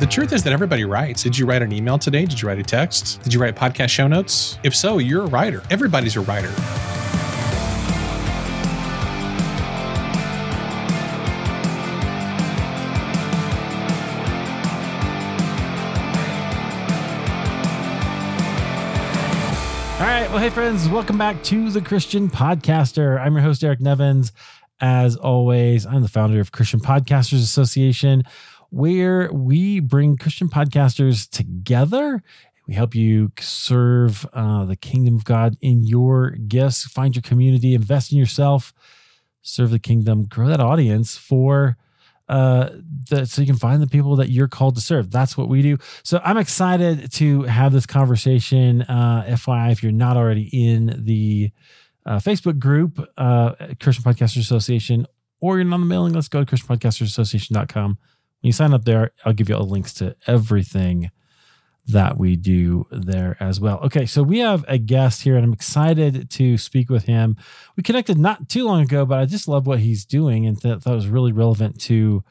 The truth is that everybody writes. Did you write an email today? Did you write a text? Did you write podcast show notes? If so, you're a writer. Everybody's a writer. All right. Well, hey, friends, welcome back to the Christian Podcaster. I'm your host, Eric Nevins. As always, I'm the founder of Christian Podcasters Association, where we bring Christian podcasters together. We help you serve uh, the kingdom of God in your gifts, find your community, invest in yourself, serve the kingdom, grow that audience for uh, the, so you can find the people that you're called to serve. That's what we do. So I'm excited to have this conversation. Uh, FYI, if you're not already in the uh, Facebook group, uh, Christian Podcasters Association, or you're not on the mailing list, go to ChristianPodcastersAssociation.com. You sign up there, I'll give you all links to everything that we do there as well. Okay, so we have a guest here, and I'm excited to speak with him. We connected not too long ago, but I just love what he's doing, and th- thought it was really relevant to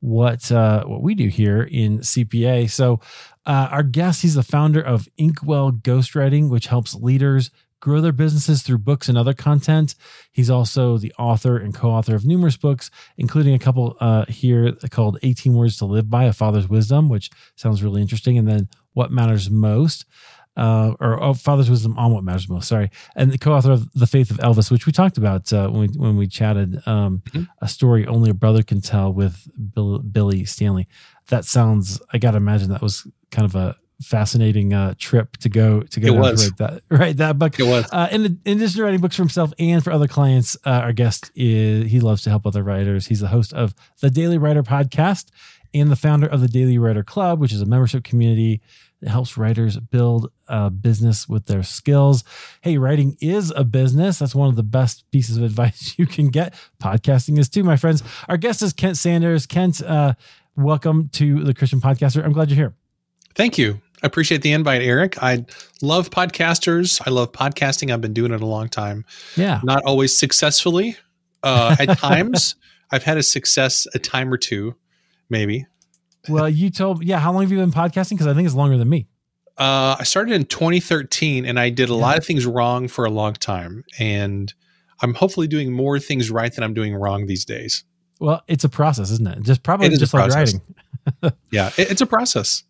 what uh, what we do here in CPA. So, uh, our guest, he's the founder of Inkwell Ghostwriting, which helps leaders grow their businesses through books and other content. He's also the author and co-author of numerous books, including a couple uh, here called 18 Words to Live By, A Father's Wisdom, which sounds really interesting. And then What Matters Most, uh, or oh, Father's Wisdom on What Matters Most, sorry. And the co-author of The Faith of Elvis, which we talked about uh, when, we, when we chatted, um, Mhm. a story only a brother can tell with Bill, Billy Stanley. That sounds, I got to imagine that was kind of a fascinating uh, trip to go to go to write that write that book. It was. Uh, in, in addition to writing books for himself and for other clients, uh, our guest is he loves to help other writers. He's the host of the Daily Writer podcast and the founder of the Daily Writer Club, which is a membership community that helps writers build a business with their skills. Hey, writing is a business. That's one of the best pieces of advice you can get. Podcasting is too, my friends. Our guest is Kent Sanders. Kent, uh, welcome to the Christian Podcaster. I'm glad you're here. Thank you. I appreciate the invite, Eric. I love podcasters. I love podcasting. I've been doing it a long time. Yeah. Not always successfully. Uh, at times, I've had a success a time or two, maybe. Well, you told, yeah, how long have you been podcasting? Because I think it's longer than me. Uh, I started in 2013 and I did a lot of things wrong for a long time. And I'm hopefully doing more things right than I'm doing wrong these days. Well, it's a process, isn't it? Just probably It just like process. writing. Yeah, it- it's a process.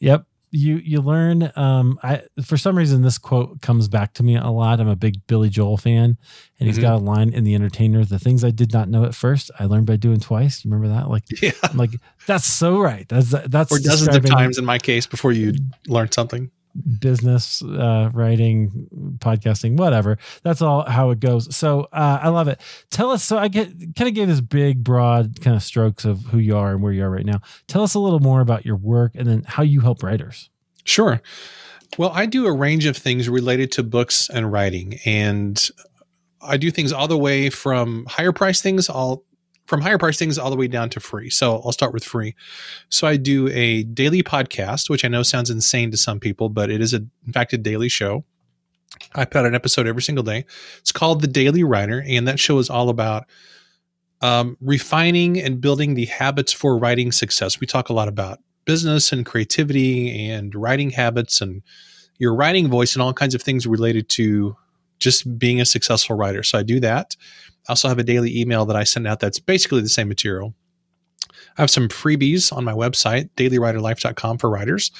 Yep. You you learn. Um, I for some reason this quote comes back to me a lot. I'm a big Billy Joel fan, and he's Mhm. got a line in The Entertainer: "The things I did not know at first, I learned by doing twice." You remember that? Like, Yeah. I'm like that's so right. That's that's Or dozens of times in my case before you learn something. Business, uh, writing, podcasting, whatever. That's all how it goes. So uh, I love it. Tell us. So I get kind of gave this big, broad kind of strokes of who you are and where you are right now. Tell us a little more about your work and then how you help writers. Sure. Well, I do a range of things related to books and writing, and I do things all the way from higher price things, all from higher price things all the way down to free. So I'll start with free. So I do a daily podcast, which I know sounds insane to some people, but it is a, in fact a daily show. I put out an episode every single day. It's called The Daily Writer, and that show is all about um, refining and building the habits for writing success. We talk a lot about business and creativity and writing habits and your writing voice and all kinds of things related to just being a successful writer. So I do that. I also have a daily email that I send out that's basically the same material. I have some freebies on my website, dailywriterlife.com for writers.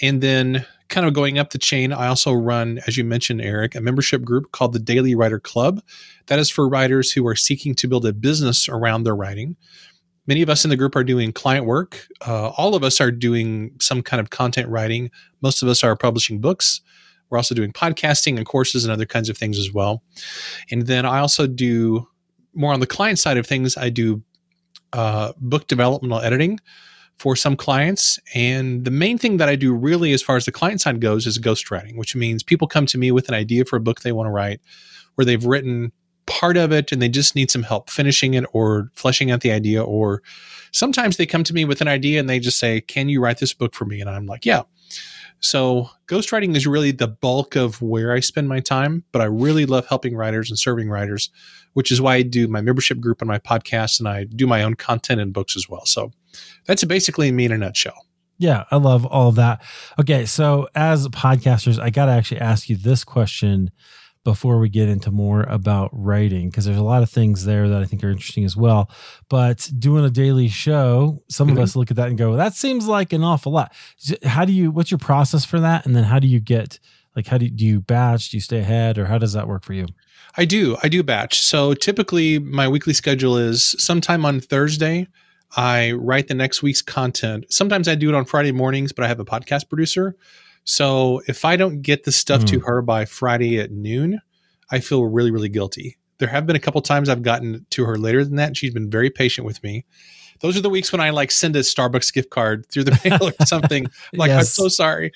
And then kind of going up the chain, I also run, as you mentioned, Eric, a membership group called the Daily Writer Club. That is for writers who are seeking to build a business around their writing. Many of us in the group are doing client work. Uh, all of us are doing some kind of content writing. Most of us are publishing books. We're also doing podcasting and courses and other kinds of things as well. And then I also do more on the client side of things. I do uh, book developmental editing for some clients. And the main thing that I do really, as far as the client side goes, is ghostwriting, which means people come to me with an idea for a book they want to write, where they've written part of it and they just need some help finishing it or fleshing out the idea. Or sometimes they come to me with an idea and they just say, Can you write this book for me? And I'm like, Yeah. So ghostwriting is really the bulk of where I spend my time, but I really love helping writers and serving writers, which is why I do my membership group and my podcast and I do my own content and books as well. So that's basically me in a nutshell. Yeah, I love all that. Okay, so as podcasters, I got to actually ask you this question before we get into more about writing because there's a lot of things there that I think are interesting as well. But doing a daily show, some mm-hmm. of us look at that and go, "That seems like an awful lot." How do you? What's your process for that? And then how do you get? Like, how do you, do you batch? Do you stay ahead, or how does that work for you? I do. I do batch. So typically, my weekly schedule is sometime on Thursday. I write the next week's content. Sometimes I do it on Friday mornings, but I have a podcast producer. So if I don't get the stuff mm. to hmm. her by Friday at noon, I feel really, really guilty. There have been a couple times I've gotten to her later than that. And she's been very patient with me. Those are the weeks when I like send a Starbucks gift card through the mail or something. like yes. I'm so sorry,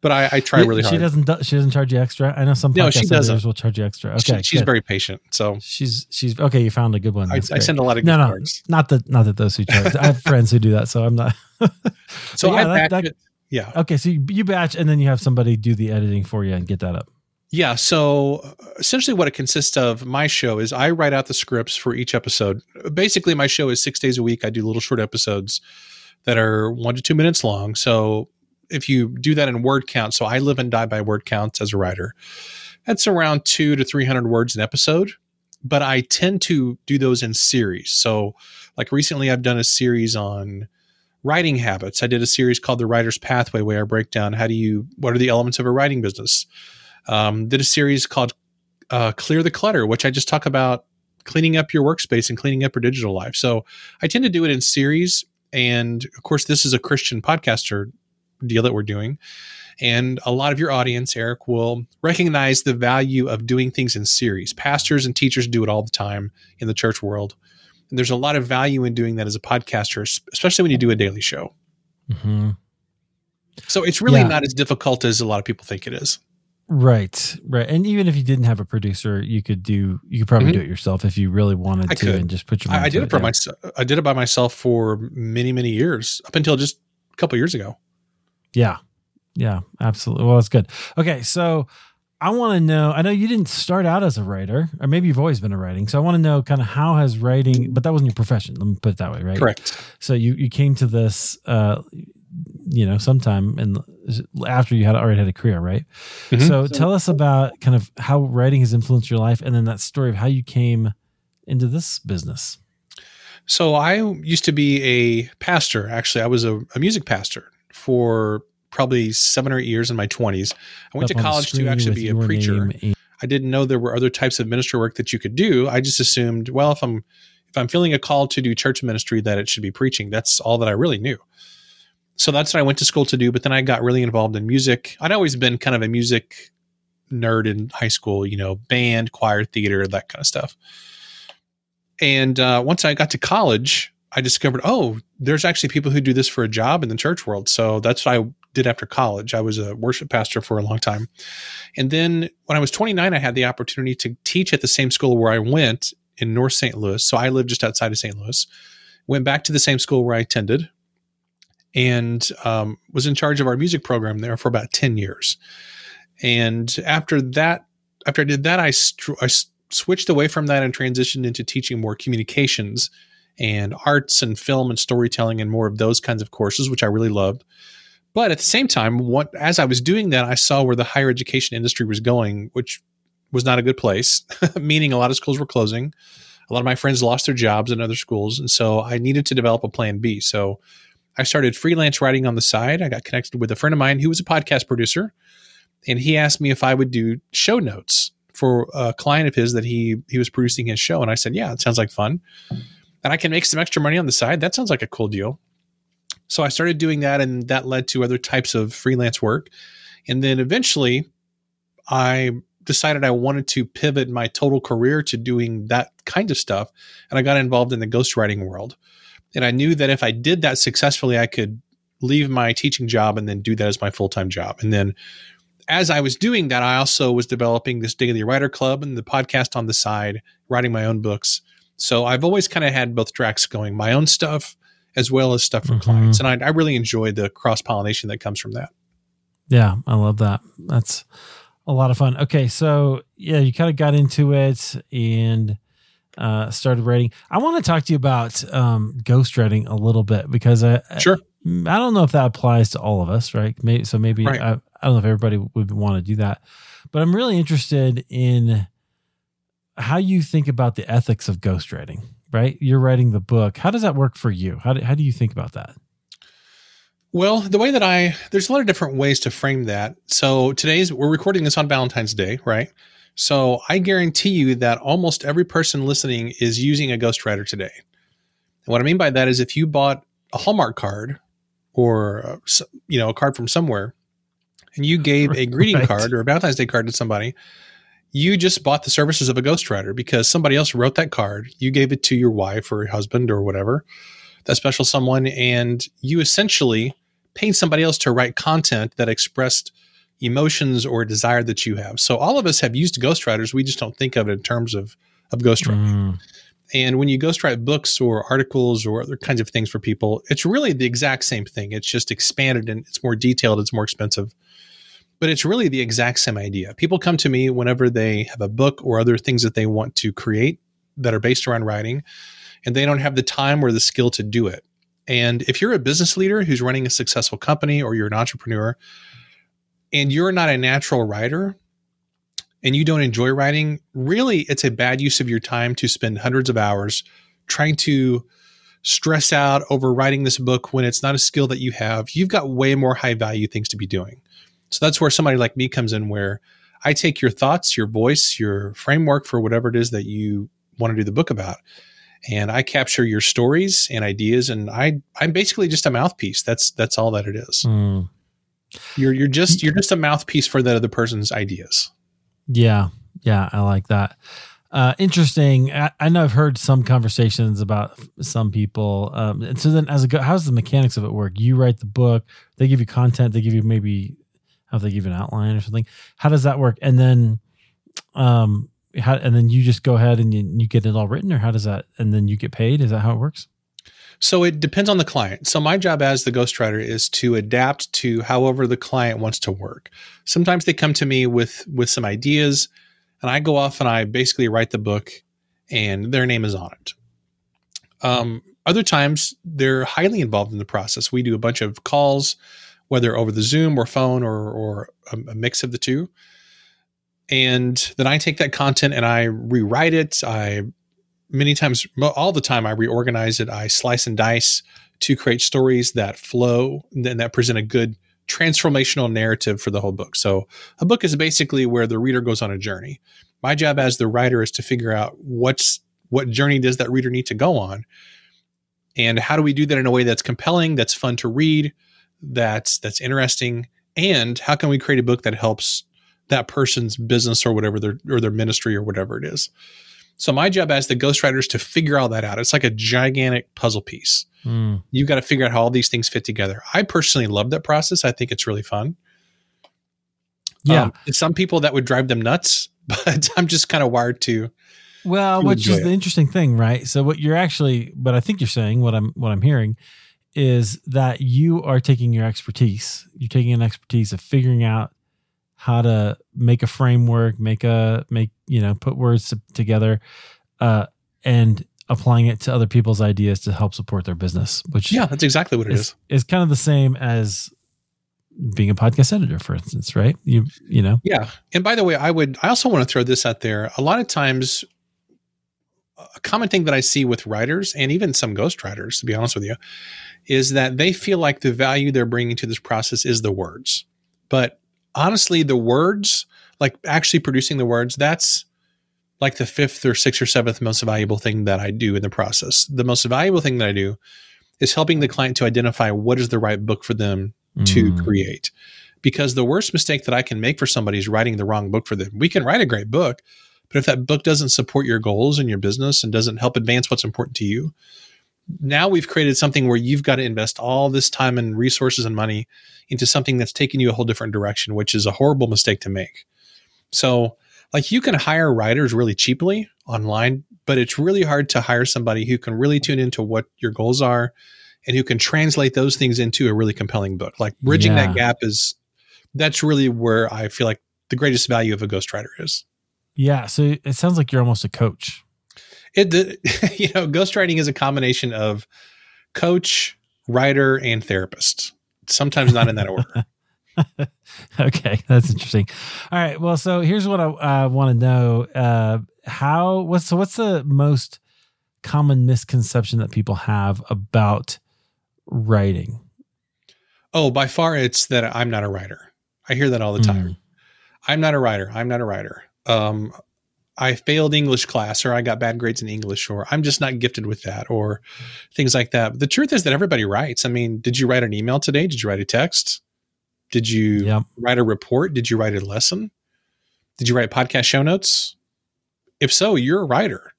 but I, I try really hard. She doesn't. She doesn't charge you extra. I know some. No, she doesn't. Will charge you extra. Okay, she, she's good. very patient. So she's she's okay. You found a good one. I, I, send a lot of no, no, cards. Not that not that those who charge. I have friends who do that, so I'm not. so yeah, I that, that, yeah. Okay, so you, you batch and then you have somebody do the editing for you and get that up. Yeah. So uh, essentially, what it consists of, my show is I write out the scripts for each episode. Basically, my show is six days a week. I do little short episodes that are one to two minutes long. So if you do that in word count, so I live and die by word counts as a writer, that's around two to 300 words an episode. But I tend to do those in series. So, like recently, I've done a series on writing habits. I did a series called The Writer's Pathway, where I break down how do you, what are the elements of a writing business um, did a series called uh, Clear the Clutter, which I just talk about cleaning up your workspace and cleaning up your digital life. So I tend to do it in series. And of course, this is a Christian podcaster deal that we're doing. And a lot of your audience, Eric, will recognize the value of doing things in series. Pastors and teachers do it all the time in the church world. And there's a lot of value in doing that as a podcaster, especially when you do a daily show. Mm-hmm. So it's really yeah. not as difficult as a lot of people think it is. Right, right. And even if you didn't have a producer, you could do you could probably mm-hmm. do it yourself if you really wanted I to could. and just put your I, I did it, for yeah. myself. I did it by myself for many, many years, up until just a couple years ago. Yeah. Yeah, absolutely. Well, that's good. Okay, so I want to know. I know you didn't start out as a writer, or maybe you've always been a writing. So I want to know kind of how has writing, but that wasn't your profession. Let me put it that way, right? Correct. So you you came to this, uh, you know, sometime and after you had already had a career, right? Mm-hmm. So, so tell us about kind of how writing has influenced your life, and then that story of how you came into this business. So I used to be a pastor. Actually, I was a, a music pastor for probably seven or eight years in my twenties. I went Up to college to actually be a preacher. I didn't know there were other types of ministry work that you could do. I just assumed, well, if I'm if I'm feeling a call to do church ministry, that it should be preaching. That's all that I really knew so that's what I went to school to do. But then I got really involved in music. I'd always been kind of a music nerd in high school, you know, band, choir, theater, that kind of stuff. And uh, once I got to college, I discovered, oh, there's actually people who do this for a job in the church world. So that's what I did after college. I was a worship pastor for a long time. And then when I was 29, I had the opportunity to teach at the same school where I went in North St. Louis. So I lived just outside of St. Louis. Went back to the same school where I attended, and um, was in charge of our music program there for about 10 years. And after that, after I did that, I, I switched away from that and transitioned into teaching more communications and arts and film and storytelling and more of those kinds of courses, which I really loved. But at the same time, what, as I was doing that, I saw where the higher education industry was going, which was not a good place, meaning a lot of schools were closing. A lot of my friends lost their jobs in other schools. And so I needed to develop a plan B. So I started freelance writing on the side. I got connected with a friend of mine who was a podcast producer, and he asked me if I would do show notes for a client of his that he he was producing his show. And I said, "Yeah, it sounds like fun, and I can make some extra money on the side. That sounds like a cool deal." So I started doing that, and that led to other types of freelance work. And then eventually, I decided I wanted to pivot my total career to doing that kind of stuff, and I got involved in the ghostwriting world. And I knew that if I did that successfully, I could leave my teaching job and then do that as my full time job. And then as I was doing that, I also was developing this Daily Writer Club and the podcast on the side, writing my own books. So I've always kind of had both tracks going, my own stuff as well as stuff for mm-hmm. clients. And I, I really enjoy the cross pollination that comes from that. Yeah, I love that. That's a lot of fun. Okay, so yeah, you kind of got into it and uh, started writing. I want to talk to you about um, ghostwriting a little bit because I, sure. I don't know if that applies to all of us, right? Maybe, so maybe right. I, I don't know if everybody would want to do that, but I'm really interested in how you think about the ethics of ghostwriting. Right, you're writing the book. How does that work for you? How do, how do you think about that? Well, the way that I there's a lot of different ways to frame that. So today's we're recording this on Valentine's Day, right? So I guarantee you that almost every person listening is using a ghostwriter today. And what I mean by that is if you bought a Hallmark card or uh, you know a card from somewhere and you gave a greeting right. card or a Valentine's Day card to somebody, you just bought the services of a ghostwriter because somebody else wrote that card. You gave it to your wife or your husband or whatever, that special someone, and you essentially paid somebody else to write content that expressed emotions or desire that you have. So all of us have used ghostwriters. We just don't think of it in terms of of ghostwriting. Mm. And when you ghostwrite books or articles or other kinds of things for people, it's really the exact same thing. It's just expanded and it's more detailed. It's more expensive but it's really the exact same idea. People come to me whenever they have a book or other things that they want to create that are based around writing, and they don't have the time or the skill to do it. And if you're a business leader who's running a successful company or you're an entrepreneur and you're not a natural writer and you don't enjoy writing, really it's a bad use of your time to spend hundreds of hours trying to stress out over writing this book when it's not a skill that you have. You've got way more high value things to be doing. So that's where somebody like me comes in, where I take your thoughts, your voice, your framework for whatever it is that you want to do the book about, and I capture your stories and ideas, and I I'm basically just a mouthpiece. That's that's all that it is. Mm. You're you're just you're just a mouthpiece for that other person's ideas. Yeah, yeah, I like that. Uh, interesting. I, I, know I've heard some conversations about some people. Um, and so then, as a how's the mechanics of it work? You write the book. They give you content. They give you maybe have they give an outline or something? How does that work? And then, um, how and then you just go ahead and you, you get it all written, or how does that? And then you get paid. Is that how it works? So it depends on the client. So my job as the ghostwriter is to adapt to however the client wants to work. Sometimes they come to me with with some ideas, and I go off and I basically write the book, and their name is on it. Um, other times they're highly involved in the process. We do a bunch of calls whether over the Zoom or phone or, or a, a mix of the two. And then I take that content and I rewrite it. I many times, all the time, I reorganize it. I slice and dice to create stories that flow and that present a good transformational narrative for the whole book. So a book is basically where the reader goes on a journey. My job as the writer is to figure out what's what journey does that reader need to go on, and how do we do that in a way that's compelling, that's fun to read, that's that's interesting. And how can we create a book that helps that person's business or whatever their or their ministry or whatever it is? So my job as the ghostwriter is to figure all that out. It's like a gigantic puzzle piece. Mm. you've got to figure out how all these things fit together. I personally love that process. I think it's really fun. Yeah. Um, some people that would drive them nuts but i'm just kind of wired to well which is it. the interesting thing right? So what you're actually but i think you're saying what i'm what i'm hearing is that you are taking your expertise. You're taking an expertise of figuring out how to make a framework, make a make you know put words to, together, uh, and applying it to other people's ideas to help support their business. Which yeah, that's exactly what it is. Is, is kind of the same as being a podcast editor, for instance, right? You you know. Yeah, and by the way, I would I also want to throw this out there. A lot of times a common thing that I see with writers and even some ghostwriters, to be honest with you, is that they feel like the value they're bringing to this process is the words. But honestly, the words, like actually producing the words, that's like the fifth or sixth or seventh most valuable thing that I do in the process. The most valuable thing that I do is helping the client to identify what is the right book for them mm. to create. Because the worst mistake that I can make for somebody is writing the wrong book for them. We can write a great book, but if that book doesn't support your goals and your business and doesn't help advance what's important to you, now we've created something where you've got to invest all this time and resources and money into something that's taking you a whole different direction, which is a horrible mistake to make. So, like you can hire writers really cheaply online, but it's really hard to hire somebody who can really tune into what your goals are and who can translate those things into a really compelling book. Like bridging yeah. that gap is that's really where I feel like the greatest value of a ghostwriter is. Yeah. So it sounds like you're almost a coach. It, you know, ghostwriting is a combination of coach, writer, and therapist. Sometimes not in that order. okay, that's interesting. All right, well, so here's what I uh, want to know: uh, how what's so what's the most common misconception that people have about writing? Oh, by far, it's that I'm not a writer. I hear that all the time. Mm. I'm not a writer. I'm not a writer. Um, I failed English class, or I got bad grades in English, or I'm just not gifted with that, or things like that. But the truth is that everybody writes. I mean, did you write an email today? Did you write a text? Did you write a report? Did you write a lesson? Did you write podcast show notes? If so, you're a writer.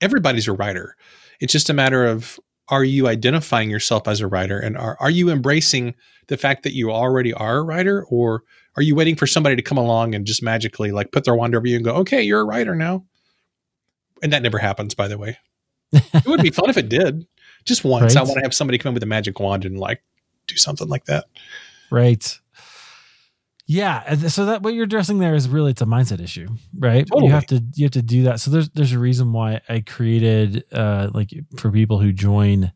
Everybody's a writer. It's just a matter of are you identifying yourself as a writer and are, are you embracing the fact that you already are a writer or are you waiting for somebody to come along and just magically like put their wand over you and go, okay, you're a writer now? And that never happens, by the way. it would be fun if it did. Just once. Right. I want to have somebody come in with a magic wand and like do something like that. Right. Yeah, so that what you're addressing there is really it's a mindset issue, right? Totally. You have to you have to do that. So there's there's a reason why I created uh like for people who join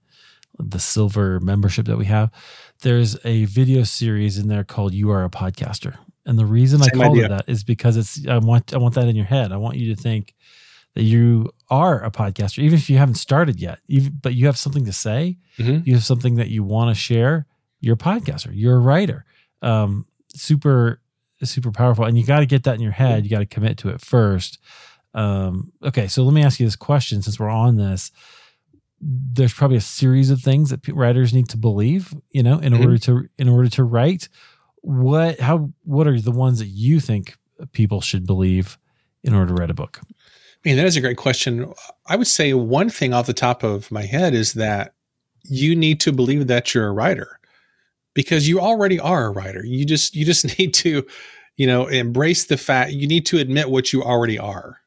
the silver membership that we have, there's a video series in there called "You Are a Podcaster," and the reason Same I called idea. it that is because it's I want I want that in your head. I want you to think that you are a podcaster, even if you haven't started yet. Even, but you have something to say. Mm-hmm. You have something that you want to share. You're a podcaster. You're a writer. Um, super, super powerful, and you got to get that in your head. You got to commit to it first. Um, okay, so let me ask you this question since we're on this there's probably a series of things that writers need to believe, you know, in mm-hmm. order to in order to write. What how what are the ones that you think people should believe in order to write a book? I mean, that is a great question. I would say one thing off the top of my head is that you need to believe that you're a writer because you already are a writer. You just you just need to, you know, embrace the fact you need to admit what you already are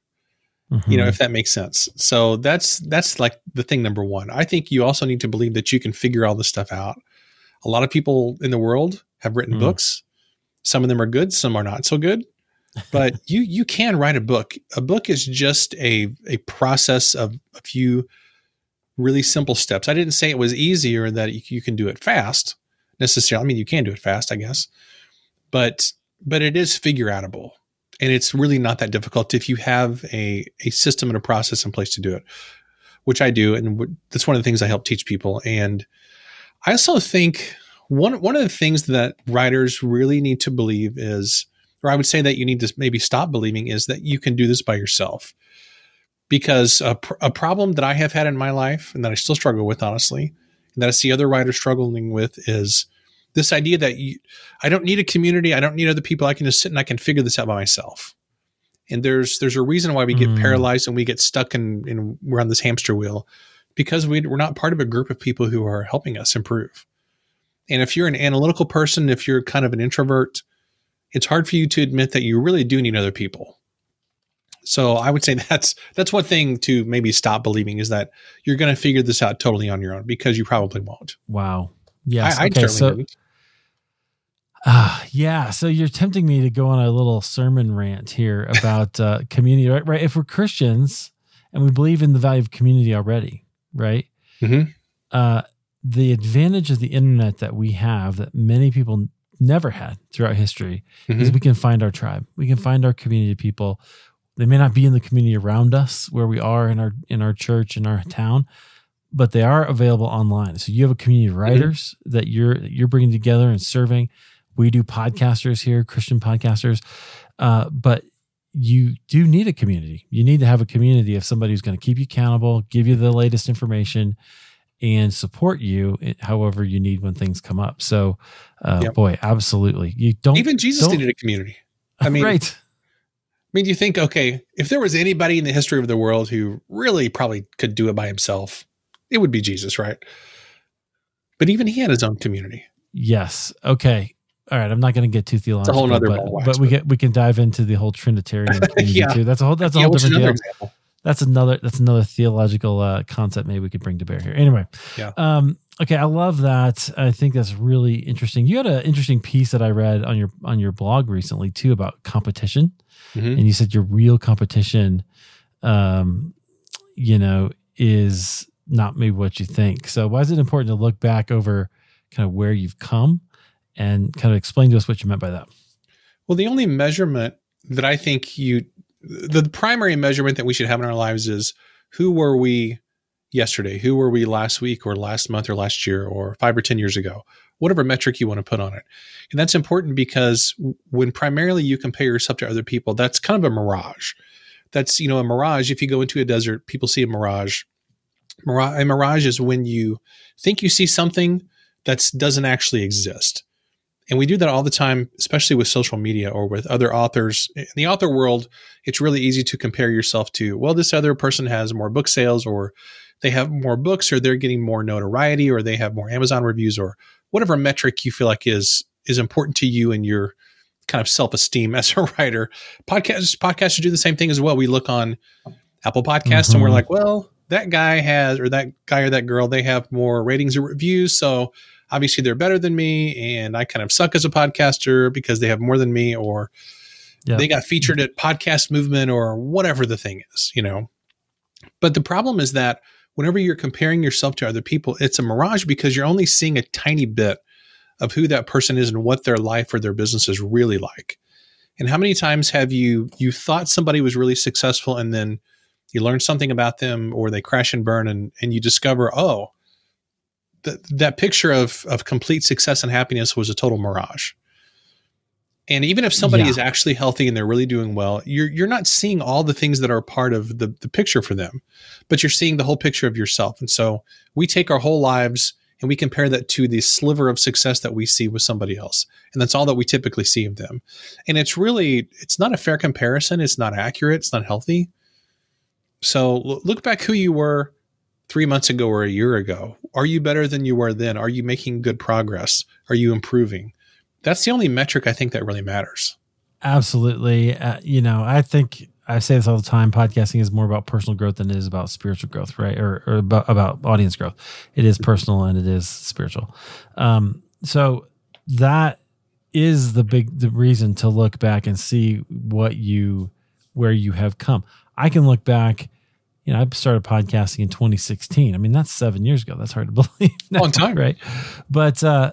mm-hmm. you know if mm-hmm. that makes sense. So that's that's like the thing number one. I think you also need to believe that you can figure all this stuff out. A lot of people in the world have written mm. books. Some of them are good some are not so good. But you you can write a book. A book is just a a process of a few really simple steps. I didn't say it was easier that you, you can do it fast necessarily. I mean you can do it fast i guess. But but it is figure outable and it's really not that difficult if you have a, a system and a process in place to do it, which I do. And w- that's one of the things I help teach people. And I also think one, one of the things that writers really need to believe is, or I would say that you need to maybe stop believing is that you can do this by yourself. Because a, pr- a problem that I have had in my life and that I still struggle with, honestly, and that I see other writers struggling with is this idea that you, I don't need a community, I don't need other people. I can just sit and I can figure this out by myself. And there's there's a reason why we get mm. paralyzed and we get stuck and in we're on this hamster wheel because we, we're not part of a group of people who are helping us improve. And if you're an analytical person, if you're kind of an introvert, it's hard for you to admit that you really do need other people. So I would say that's that's one thing to maybe stop believing is that you're going to figure this out totally on your own because you probably won't. Wow. Yes. I, okay. So, didn't. Uh, yeah. So you're tempting me to go on a little sermon rant here about uh, community, right? Right. If we're Christians and we believe in the value of community already, right? Mm-hmm. Uh, the advantage of the internet that we have that many people never had throughout history mm-hmm. is we can find our tribe. We can find our community of people. They may not be in the community around us where we are in our in our church in our town, but they are available online. So you have a community of mm-hmm. writers mm-hmm. that you're you're bringing together and serving we do podcasters here, Christian podcasters, uh, but you do need a community. You need to have a community of somebody who's going to keep you accountable, give you the latest information, and support you however you need when things come up. So, uh, yep. boy, absolutely. You don't even Jesus don't, needed a community. I mean, right. I mean, you think, okay, if there was anybody in the history of the world who really probably could do it by himself, it would be Jesus, right? But even he had his own community. Yes. Okay all right, I'm not going to get too theological, it's a whole other but, wax, but we get we can dive into the whole Trinitarian community yeah. too. That's a whole that's a whole different deal. Example. That's another that's another theological uh, concept maybe we could bring to bear here. Anyway, yeah. Um, okay, I love that. I think that's really interesting. You had an interesting piece that I read on your on your blog recently too about competition, mm-hmm. and you said your real competition, um, you know, is not maybe what you think. So why is it important to look back over kind of where you've come and kind of explain to us what you meant by that? Well, the only measurement that I think you, the primary measurement that we should have in our lives is who were we yesterday? Who were we last week or last month or last year or five or 10 years ago? Whatever metric you want to put on it. And that's important because when primarily you compare yourself to other people, that's kind of a mirage. That's, you know, a mirage. If you go into a desert, people see a mirage. Mirage, a mirage is when you think you see something that doesn't actually exist. And we do that all the time, especially with social media or with other authors. In the author world, it's really easy to compare yourself to, well, this other person has more book sales or they have more books or they're getting more notoriety or they have more Amazon reviews or whatever metric you feel like is is important to you and your kind of self-esteem as a writer. Podcasts podcasters do the same thing as well. We look on Apple Podcasts mm-hmm. and we're mm-hmm. like, well, that guy has or that guy or that girl, they have more ratings or reviews. So obviously they're better than me and I kind of suck as a podcaster because they have more than me or yep. they got featured at podcast movement or whatever the thing is, you know. But the problem is that whenever you're comparing yourself to other people, it's a mirage because you're only seeing a tiny bit of who that person is and what their life or their business is really like. And how many times have you you thought somebody was really successful and then you learn something about them or they crash and burn and and you discover, oh, that that picture of of complete success and happiness was a total mirage. And even if somebody yeah. is actually healthy and they're really doing well, you're you're not seeing all the things that are part of the the picture for them, but you're seeing the whole picture of yourself. And so we take our whole lives and we compare that to the sliver of success that we see with somebody else. And that's all that we typically see of them. And it's really it's not a fair comparison, it's not accurate, it's not healthy. So look back who you were three months ago or a year ago? Are you better than you were then? Are you making good progress? Are you improving? That's the only metric I think that really matters. Absolutely. Uh, you know, I think I say this all the time. Podcasting is more about personal growth than it is about spiritual growth, right? Or, or about, about audience growth. It is personal and it is spiritual. Um, so that is the big the reason to look back and see what you where you have come. I can look back you know, I started podcasting in 2016. I mean, that's seven years ago. That's hard to believe. Long time, right? But uh,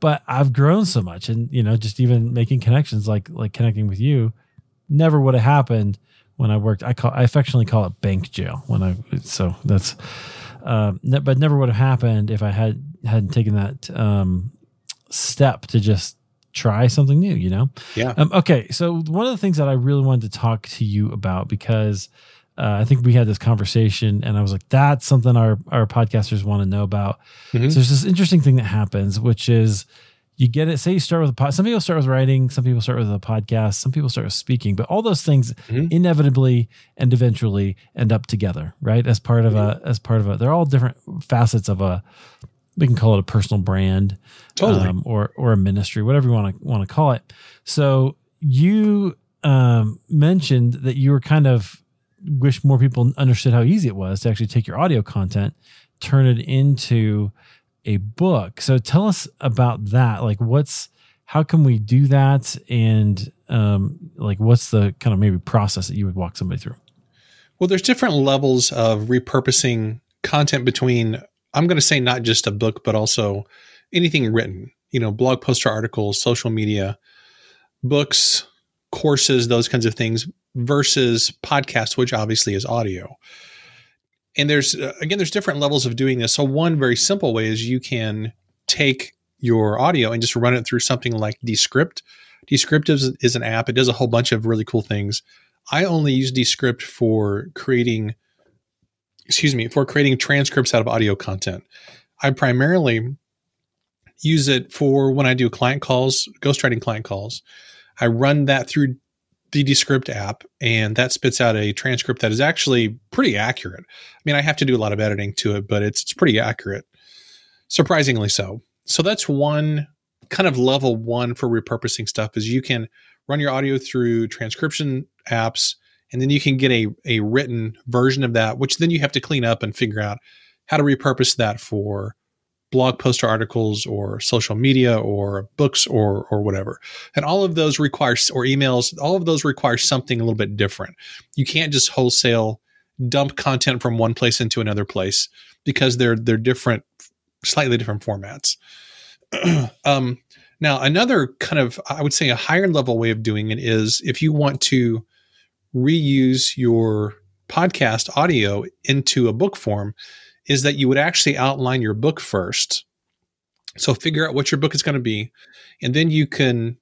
but I've grown so much, and you know, just even making connections, like like connecting with you, never would have happened when I worked. I call I affectionately call it bank jail when I. So that's, uh, ne- but never would have happened if I had hadn't taken that um, step to just try something new. You know. Yeah. Um, okay. So one of the things that I really wanted to talk to you about because uh, I think we had this conversation, and I was like, "That's something our our podcasters want to know about." Mm-hmm. So there's this interesting thing that happens, which is you get it. Say you start with a pod. Some people start with writing. Some people start with a podcast. Some people start with speaking. But all those things mm-hmm. inevitably and eventually end up together, right? As part of mm-hmm. a as part of a. They're all different facets of a. We can call it a personal brand, totally, um, or or a ministry, whatever you want to want to call it. So you um, mentioned that you were kind of wish more people understood how easy it was to actually take your audio content, turn it into a book. So tell us about that. Like, what's how can we do that, and um, like, what's the kind of maybe process that you would walk somebody through? Well, there's different levels of repurposing content between. I'm going to say not just a book, but also anything written. You know, blog posts or articles, social media, books, courses, those kinds of things versus podcast, which obviously is audio. And there's, uh, again, there's different levels of doing this. So, one very simple way is you can take your audio and just run it through something like Descript. Descript is, is an app, it does a whole bunch of really cool things. I only use Descript for creating, excuse me, for creating transcripts out of audio content. I primarily use it for when I do client calls, ghostwriting client calls. I run that through the Descript app, and that spits out a transcript that is actually pretty accurate. I mean, I have to do a lot of editing to it, but it's it's pretty accurate, surprisingly so. So that's one kind of level one for repurposing stuff is you can run your audio through transcription apps, and then you can get a a written version of that, which then you have to clean up and figure out how to repurpose that for blog post or articles or social media or books or or whatever. And all of those require or emails, all of those require something a little bit different. You can't just wholesale dump content from one place into another place because they're they're different, slightly different formats. um, now, another kind of I would say a higher level way of doing it is if you want to reuse your podcast audio into a book form, is that you would actually outline your book first. So figure out what your book is going to be, and then you can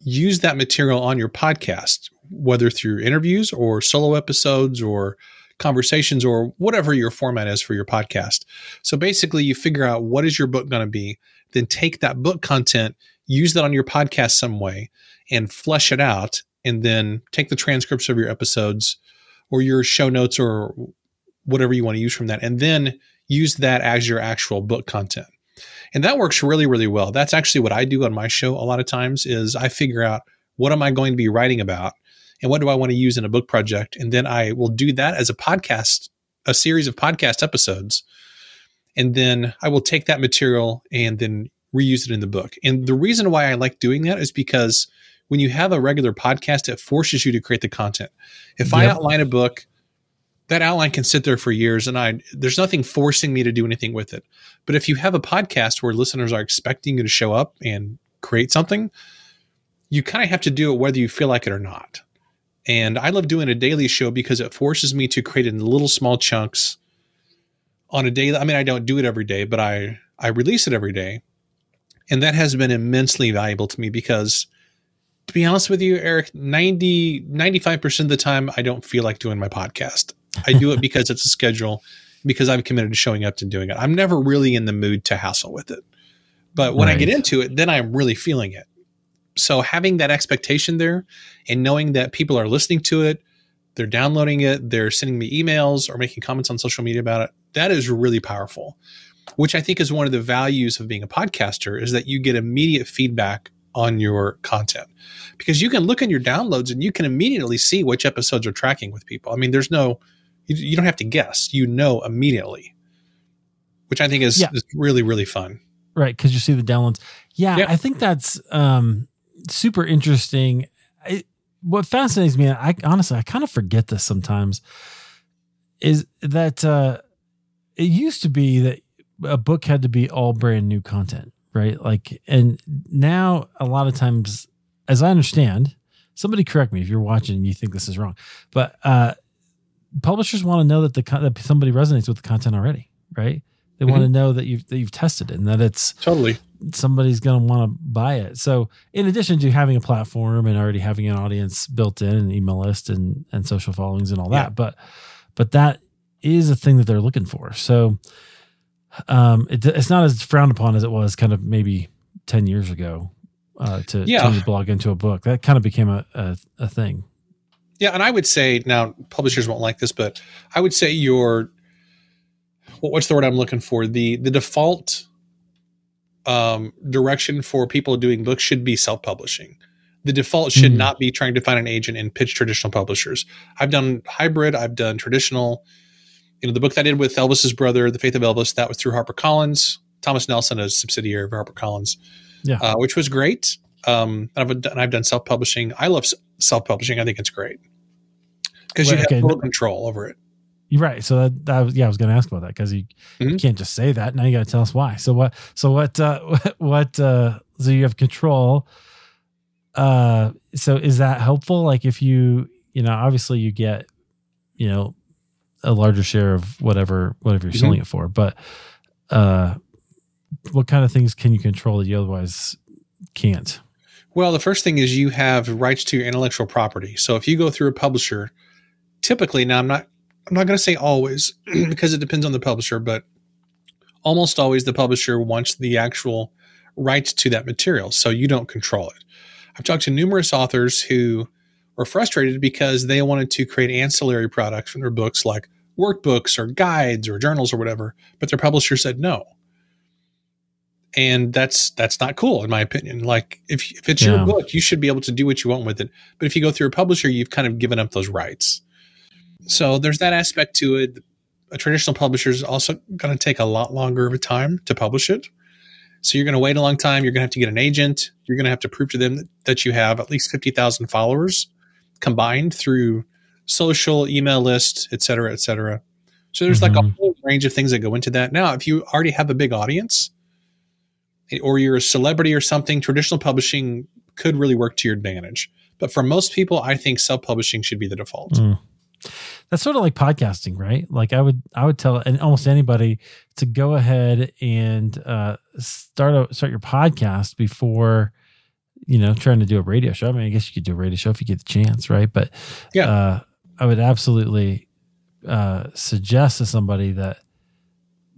use that material on your podcast, whether through interviews or solo episodes or conversations or whatever your format is for your podcast. So basically, you figure out what is your book going to be, then take that book content, use that on your podcast some way, and flesh it out, and then take the transcripts of your episodes or your show notes or whatever you want to use from that, and then use that as your actual book content. And that works really, really well. That's actually what I do on my show a lot of times is I figure out what am I going to be writing about and what do I want to use in a book project? And then I will do that as a podcast, a series of podcast episodes. And then I will take that material and then reuse it in the book. And the reason why I like doing that is because when you have a regular podcast, it forces you to create the content. If yep. I outline a book, that outline can sit there for years and I there's nothing forcing me to do anything with it. But if you have a podcast where listeners are expecting you to show up and create something, you kind of have to do it whether you feel like it or not. And I love doing a daily show because it forces me to create in little small chunks on a daily. I mean, I don't do it every day, but I, I release it every day. And that has been immensely valuable to me because to be honest with you, Eric, 90, 95% of the time, I don't feel like doing my podcast. I do it because it's a schedule, because I'm committed to showing up and doing it. I'm never really in the mood to hassle with it. But when right. I get into it, then I'm really feeling it so having that expectation there and knowing that people are listening to it, they're downloading it, they're sending me emails or making comments on social media about it, that is really powerful. Which I think is one of the values of being a podcaster is that you get immediate feedback on your content. Because you can look in your downloads and you can immediately see which episodes are tracking with people. I mean, there's no you, you don't have to guess. You know immediately. Which I think is, yeah. is really really fun. Right, because you see the downloads. Yeah, yeah, I think that's um super interesting. I, what fascinates me, I honestly, I kind of forget this sometimes, is that uh, it used to be that a book had to be all brand new content, right? Like, and now a lot of times, as I understand, somebody correct me if you're watching and you think this is wrong, but uh, publishers want to know that the that somebody resonates with the content already, right? They mm-hmm. want to know that you've that you've tested it and that it's totally somebody's going to want to buy it. So, in addition to having a platform and already having an audience built in, an email list and and social followings and all that, yeah. but but that is a thing that they're looking for. So, um, it, it's not as frowned upon as it was kind of maybe ten years ago uh, to yeah. turn your blog into a book. That kind of became a, a, a thing. Yeah, and I would say now publishers won't like this, but I would say your what's the word I'm looking for? The the default um, direction for people doing books should be self publishing. The default should mm. not be trying to find an agent and pitch traditional publishers. I've done hybrid, I've done traditional. You know, the book that I did with Elvis's brother, The Faith of Elvis, that was through HarperCollins. Thomas Nelson, a subsidiary of HarperCollins, yeah, uh, which was great. Um, and I've done, I've done self publishing. I love self publishing. I think it's great because you have okay. total control over it. You're right. So that, that was, yeah, I was going to ask about that because you, mm-hmm. you can't just say that. Now you got to tell us why. So what, so what, uh, what, uh, so you have control. Uh, so is that helpful? Like if you, you know, obviously you get, you know, a larger share of whatever, whatever you're mm-hmm. selling it for, but, uh, what kind of things can you control that you otherwise can't? Well, the first thing is you have rights to your intellectual property. So if you go through a publisher, typically, now I'm not I'm not going to say always because it depends on the publisher, but almost always the publisher wants the actual rights to that material. So you don't control it. I've talked to numerous authors who were frustrated because they wanted to create ancillary products from their books like workbooks or guides or journals or whatever, but their publisher said no. And that's that's not cool in my opinion. Like if if it's yeah. your book, you should be able to do what you want with it. But if you go through a publisher, you've kind of given up those rights. So there's that aspect to it. A traditional publisher is also going to take a lot longer of a time to publish it. So you're going to wait a long time. You're going to have to get an agent. You're going to have to prove to them that, that you have at least 50,000 followers combined through social, email list, et cetera, et cetera. So there's mm-hmm. like a mm-hmm. whole range of things that go into that. Now, if you already have a big audience or you're a celebrity or something, traditional publishing could really work to your advantage. But for most people, I think self publishing should be the default. Mm. That's sort of like podcasting, right? Like I would, I would tell and almost anybody to go ahead and uh, start a start your podcast before you know trying to do a radio show. I mean, I guess you could do a radio show if you get the chance, right? But yeah, uh, I would absolutely uh, suggest to somebody that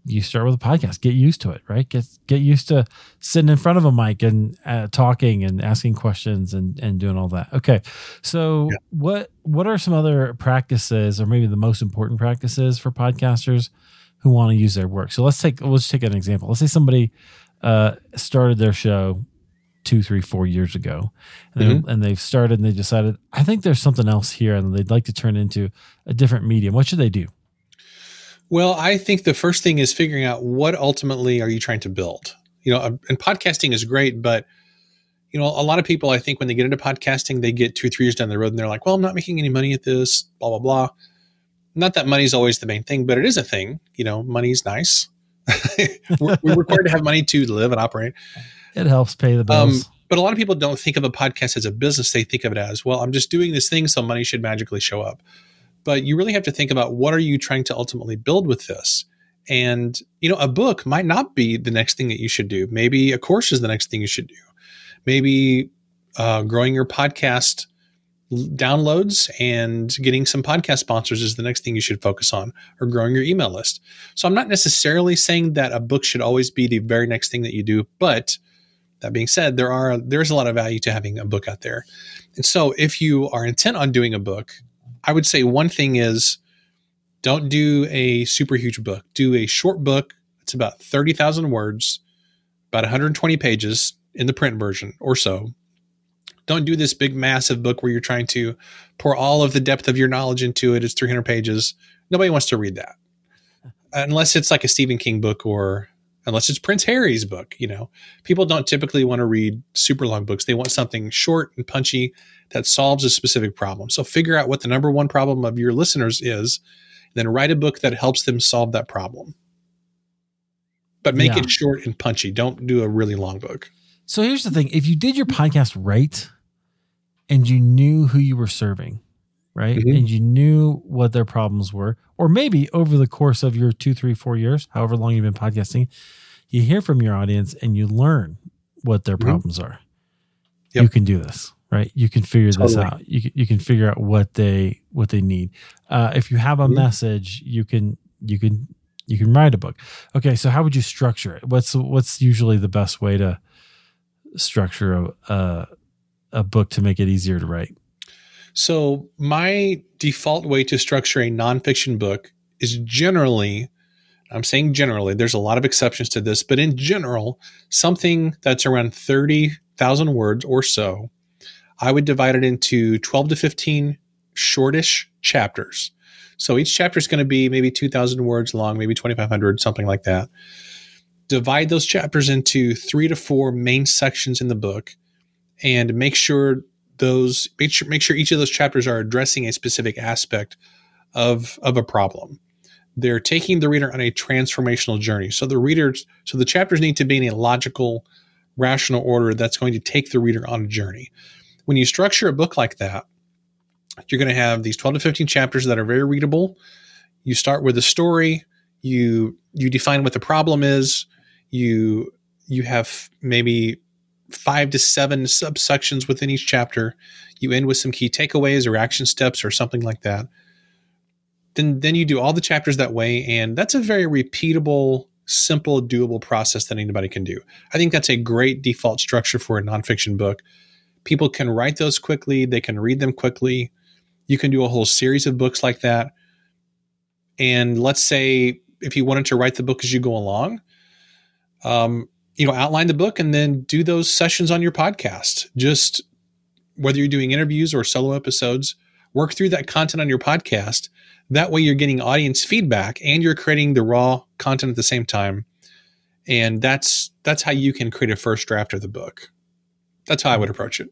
you start with a podcast. Get used to it, right? Get get used to sitting in front of a mic and uh, talking and asking questions and and doing all that. Okay, so yeah. what what are some other practices, or maybe the most important practices for podcasters who want to use their work? So let's take let's take an example. Let's say somebody uh, started their show two, three, four years ago, and, mm-hmm. and they've started and they decided, I think there's something else here, and they'd like to turn into a different medium. What should they do? Well, I think the first thing is figuring out what ultimately are you trying to build. You know, and podcasting is great, but you know, a lot of people, I think, when they get into podcasting, they get two, three years down the road, and they're like, "Well, I'm not making any money at this." Blah blah blah. Not that money's always the main thing, but it is a thing. You know, money's nice. we're, we're, required to have money to live and operate. It helps pay the bills. Um, but a lot of people don't think of a podcast as a business. They think of it as, well, I'm just doing this thing, so money should magically show up but you really have to think about what are you trying to ultimately build with this? And you know a book might not be the next thing that you should do. Maybe a course is the next thing you should do. Maybe uh, growing your podcast downloads and getting some podcast sponsors is the next thing you should focus on or growing your email list. So i'm not necessarily saying that a book should always be the very next thing that you do but that being said there are there's a lot of value to having a book out there. And so if you are intent on doing a book I would say one thing is don't do a super huge book. Do a short book. It's about 30,000 words, about 120 pages in the print version or so. Don't do this big, massive book where you're trying to pour all of the depth of your knowledge into it. It's 300 pages. Nobody wants to read that unless it's like a Stephen King book or unless it's Prince Harry's book. You know, people don't typically want to read super long books. They want something short and punchy that solves a specific problem. So figure out what the number one problem of your listeners is, then write a book that helps them solve that problem. But make yeah. it short and punchy. Don't do a really long book. So here's the thing if you did your podcast right and you knew who you were serving, right? Mm-hmm. And you knew what their problems were, or maybe over the course of your two, three, four years, however long you've been podcasting, you hear from your audience and you learn what their mm-hmm. problems are. Yep. You can do this right? You can figure totally. this out. You can, you can figure out what they what they need. Uh, if you have a message, you can you can you can write a book. Okay, so how would you structure it? What's what's usually the best way to structure a a, a book to make it easier to write? So my default way to structure a nonfiction book is generally I'm saying generally, there's a lot of exceptions to this, but in general, something that's around 30,000 words or so I would divide it into 12 to 15 shortish chapters. So each chapter is going to be maybe 2,000 words long, maybe 2,500, something like that. Divide those chapters into three to four main sections in the book and make sure those make sure, make sure each of those chapters are addressing a specific aspect of of a problem they're taking the reader on a transformational journey so the readers so the chapters need to be in a logical rational order that's going to take the reader on a journey when you structure a book like that, you're going to have these 12 to 15 chapters that are very readable. You start with a story, you you define what the problem is, you you have maybe 5 to 7 subsections within each chapter. You end with some key takeaways or action steps or something like that. Then then you do all the chapters that way and that's a very repeatable simple, doable process that anybody can do. I think that's a great default structure for a nonfiction book people can write those quickly, they can read them quickly. You can do a whole series of books like that. And let's say if you wanted to write the book as you go along, um, you know, outline the book and then do those sessions on your podcast. Just whether you're doing interviews or solo episodes, work through that content on your podcast. That way you're getting audience feedback and you're creating the raw content at the same time. And that's that's how you can create a first draft of the book. That's how I would approach it.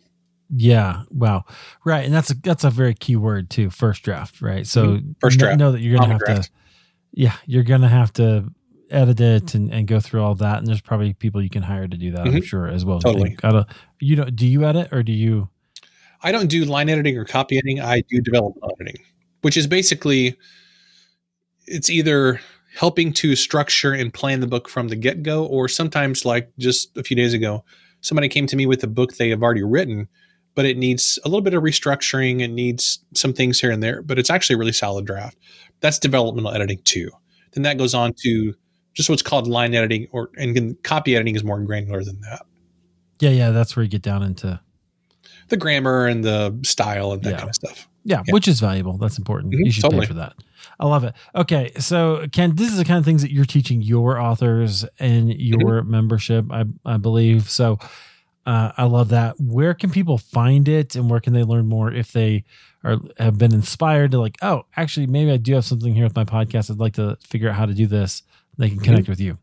Yeah. Wow. Right. And that's a that's a very key word too. First draft. Right. So mm-hmm. first draft. Know that you're gonna have draft. to. Yeah, you're gonna have to edit it and, and go through all that. And there's probably people you can hire to do that. Mm-hmm. I'm sure as well. Totally. You know, do you edit or do you? I don't do line editing or copy editing. I do development editing, which is basically it's either helping to structure and plan the book from the get go, or sometimes like just a few days ago, somebody came to me with a book they have already written but it needs a little bit of restructuring. and needs some things here and there, but it's actually a really solid draft. That's developmental editing too. Then that goes on to just what's called line editing, or and copy editing is more granular than that. Yeah, yeah, that's where you get down into the grammar and the style and that yeah. kind of stuff. Yeah, yeah, which is valuable. That's important. Mm-hmm, you should totally. pay for that. I love it. Okay, so Kent, this is the kind of things that you're teaching your authors and your mm-hmm. membership, I, I believe. So uh, I love that. Where can people find it, and where can they learn more if they are have been inspired to like, oh, actually, maybe I do have something here with my podcast. I'd like to figure out how to do this. They can connect mm-hmm. with you.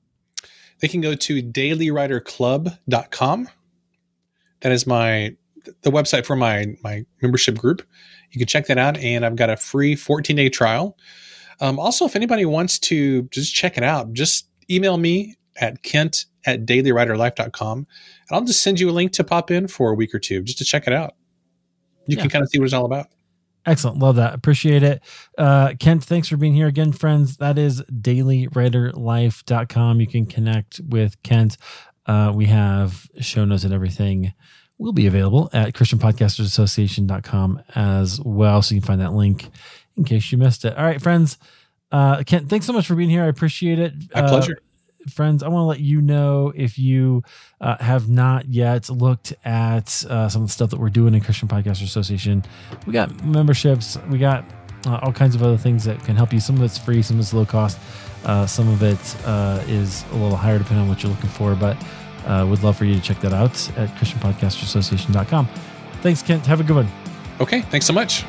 They can go to dailywriterclub.com. That is my the website for my my membership group. You can check that out, and I've got a free 14 day trial. Um, also, if anybody wants to just check it out, just email me at kent at dailywriterlife.com. And I'll just send you a link to pop in for a week or two just to check it out. You yeah. can kind of see what it's all about. Excellent. Love that. Appreciate it. Uh, Kent, thanks for being here again, friends. That is dailywriterlife.com. You can connect with Kent. Uh, we have show notes and everything will be available at christianpodcastersassociation.com as well. So you can find that link in case you missed it. All right, friends. Uh, Kent, thanks so much for being here. I appreciate it. My pleasure. Friends, I want to let you know if you uh, have not yet looked at uh, some of the stuff that we're doing in Christian Podcaster Association. We got memberships, we got uh, all kinds of other things that can help you. Some of it's free, some of it's low cost, uh, some of it uh, is a little higher depending on what you're looking for. But uh, would love for you to check that out at ChristianPodcasterAssociation.com. Thanks, Kent. Have a good one. Okay. Thanks so much.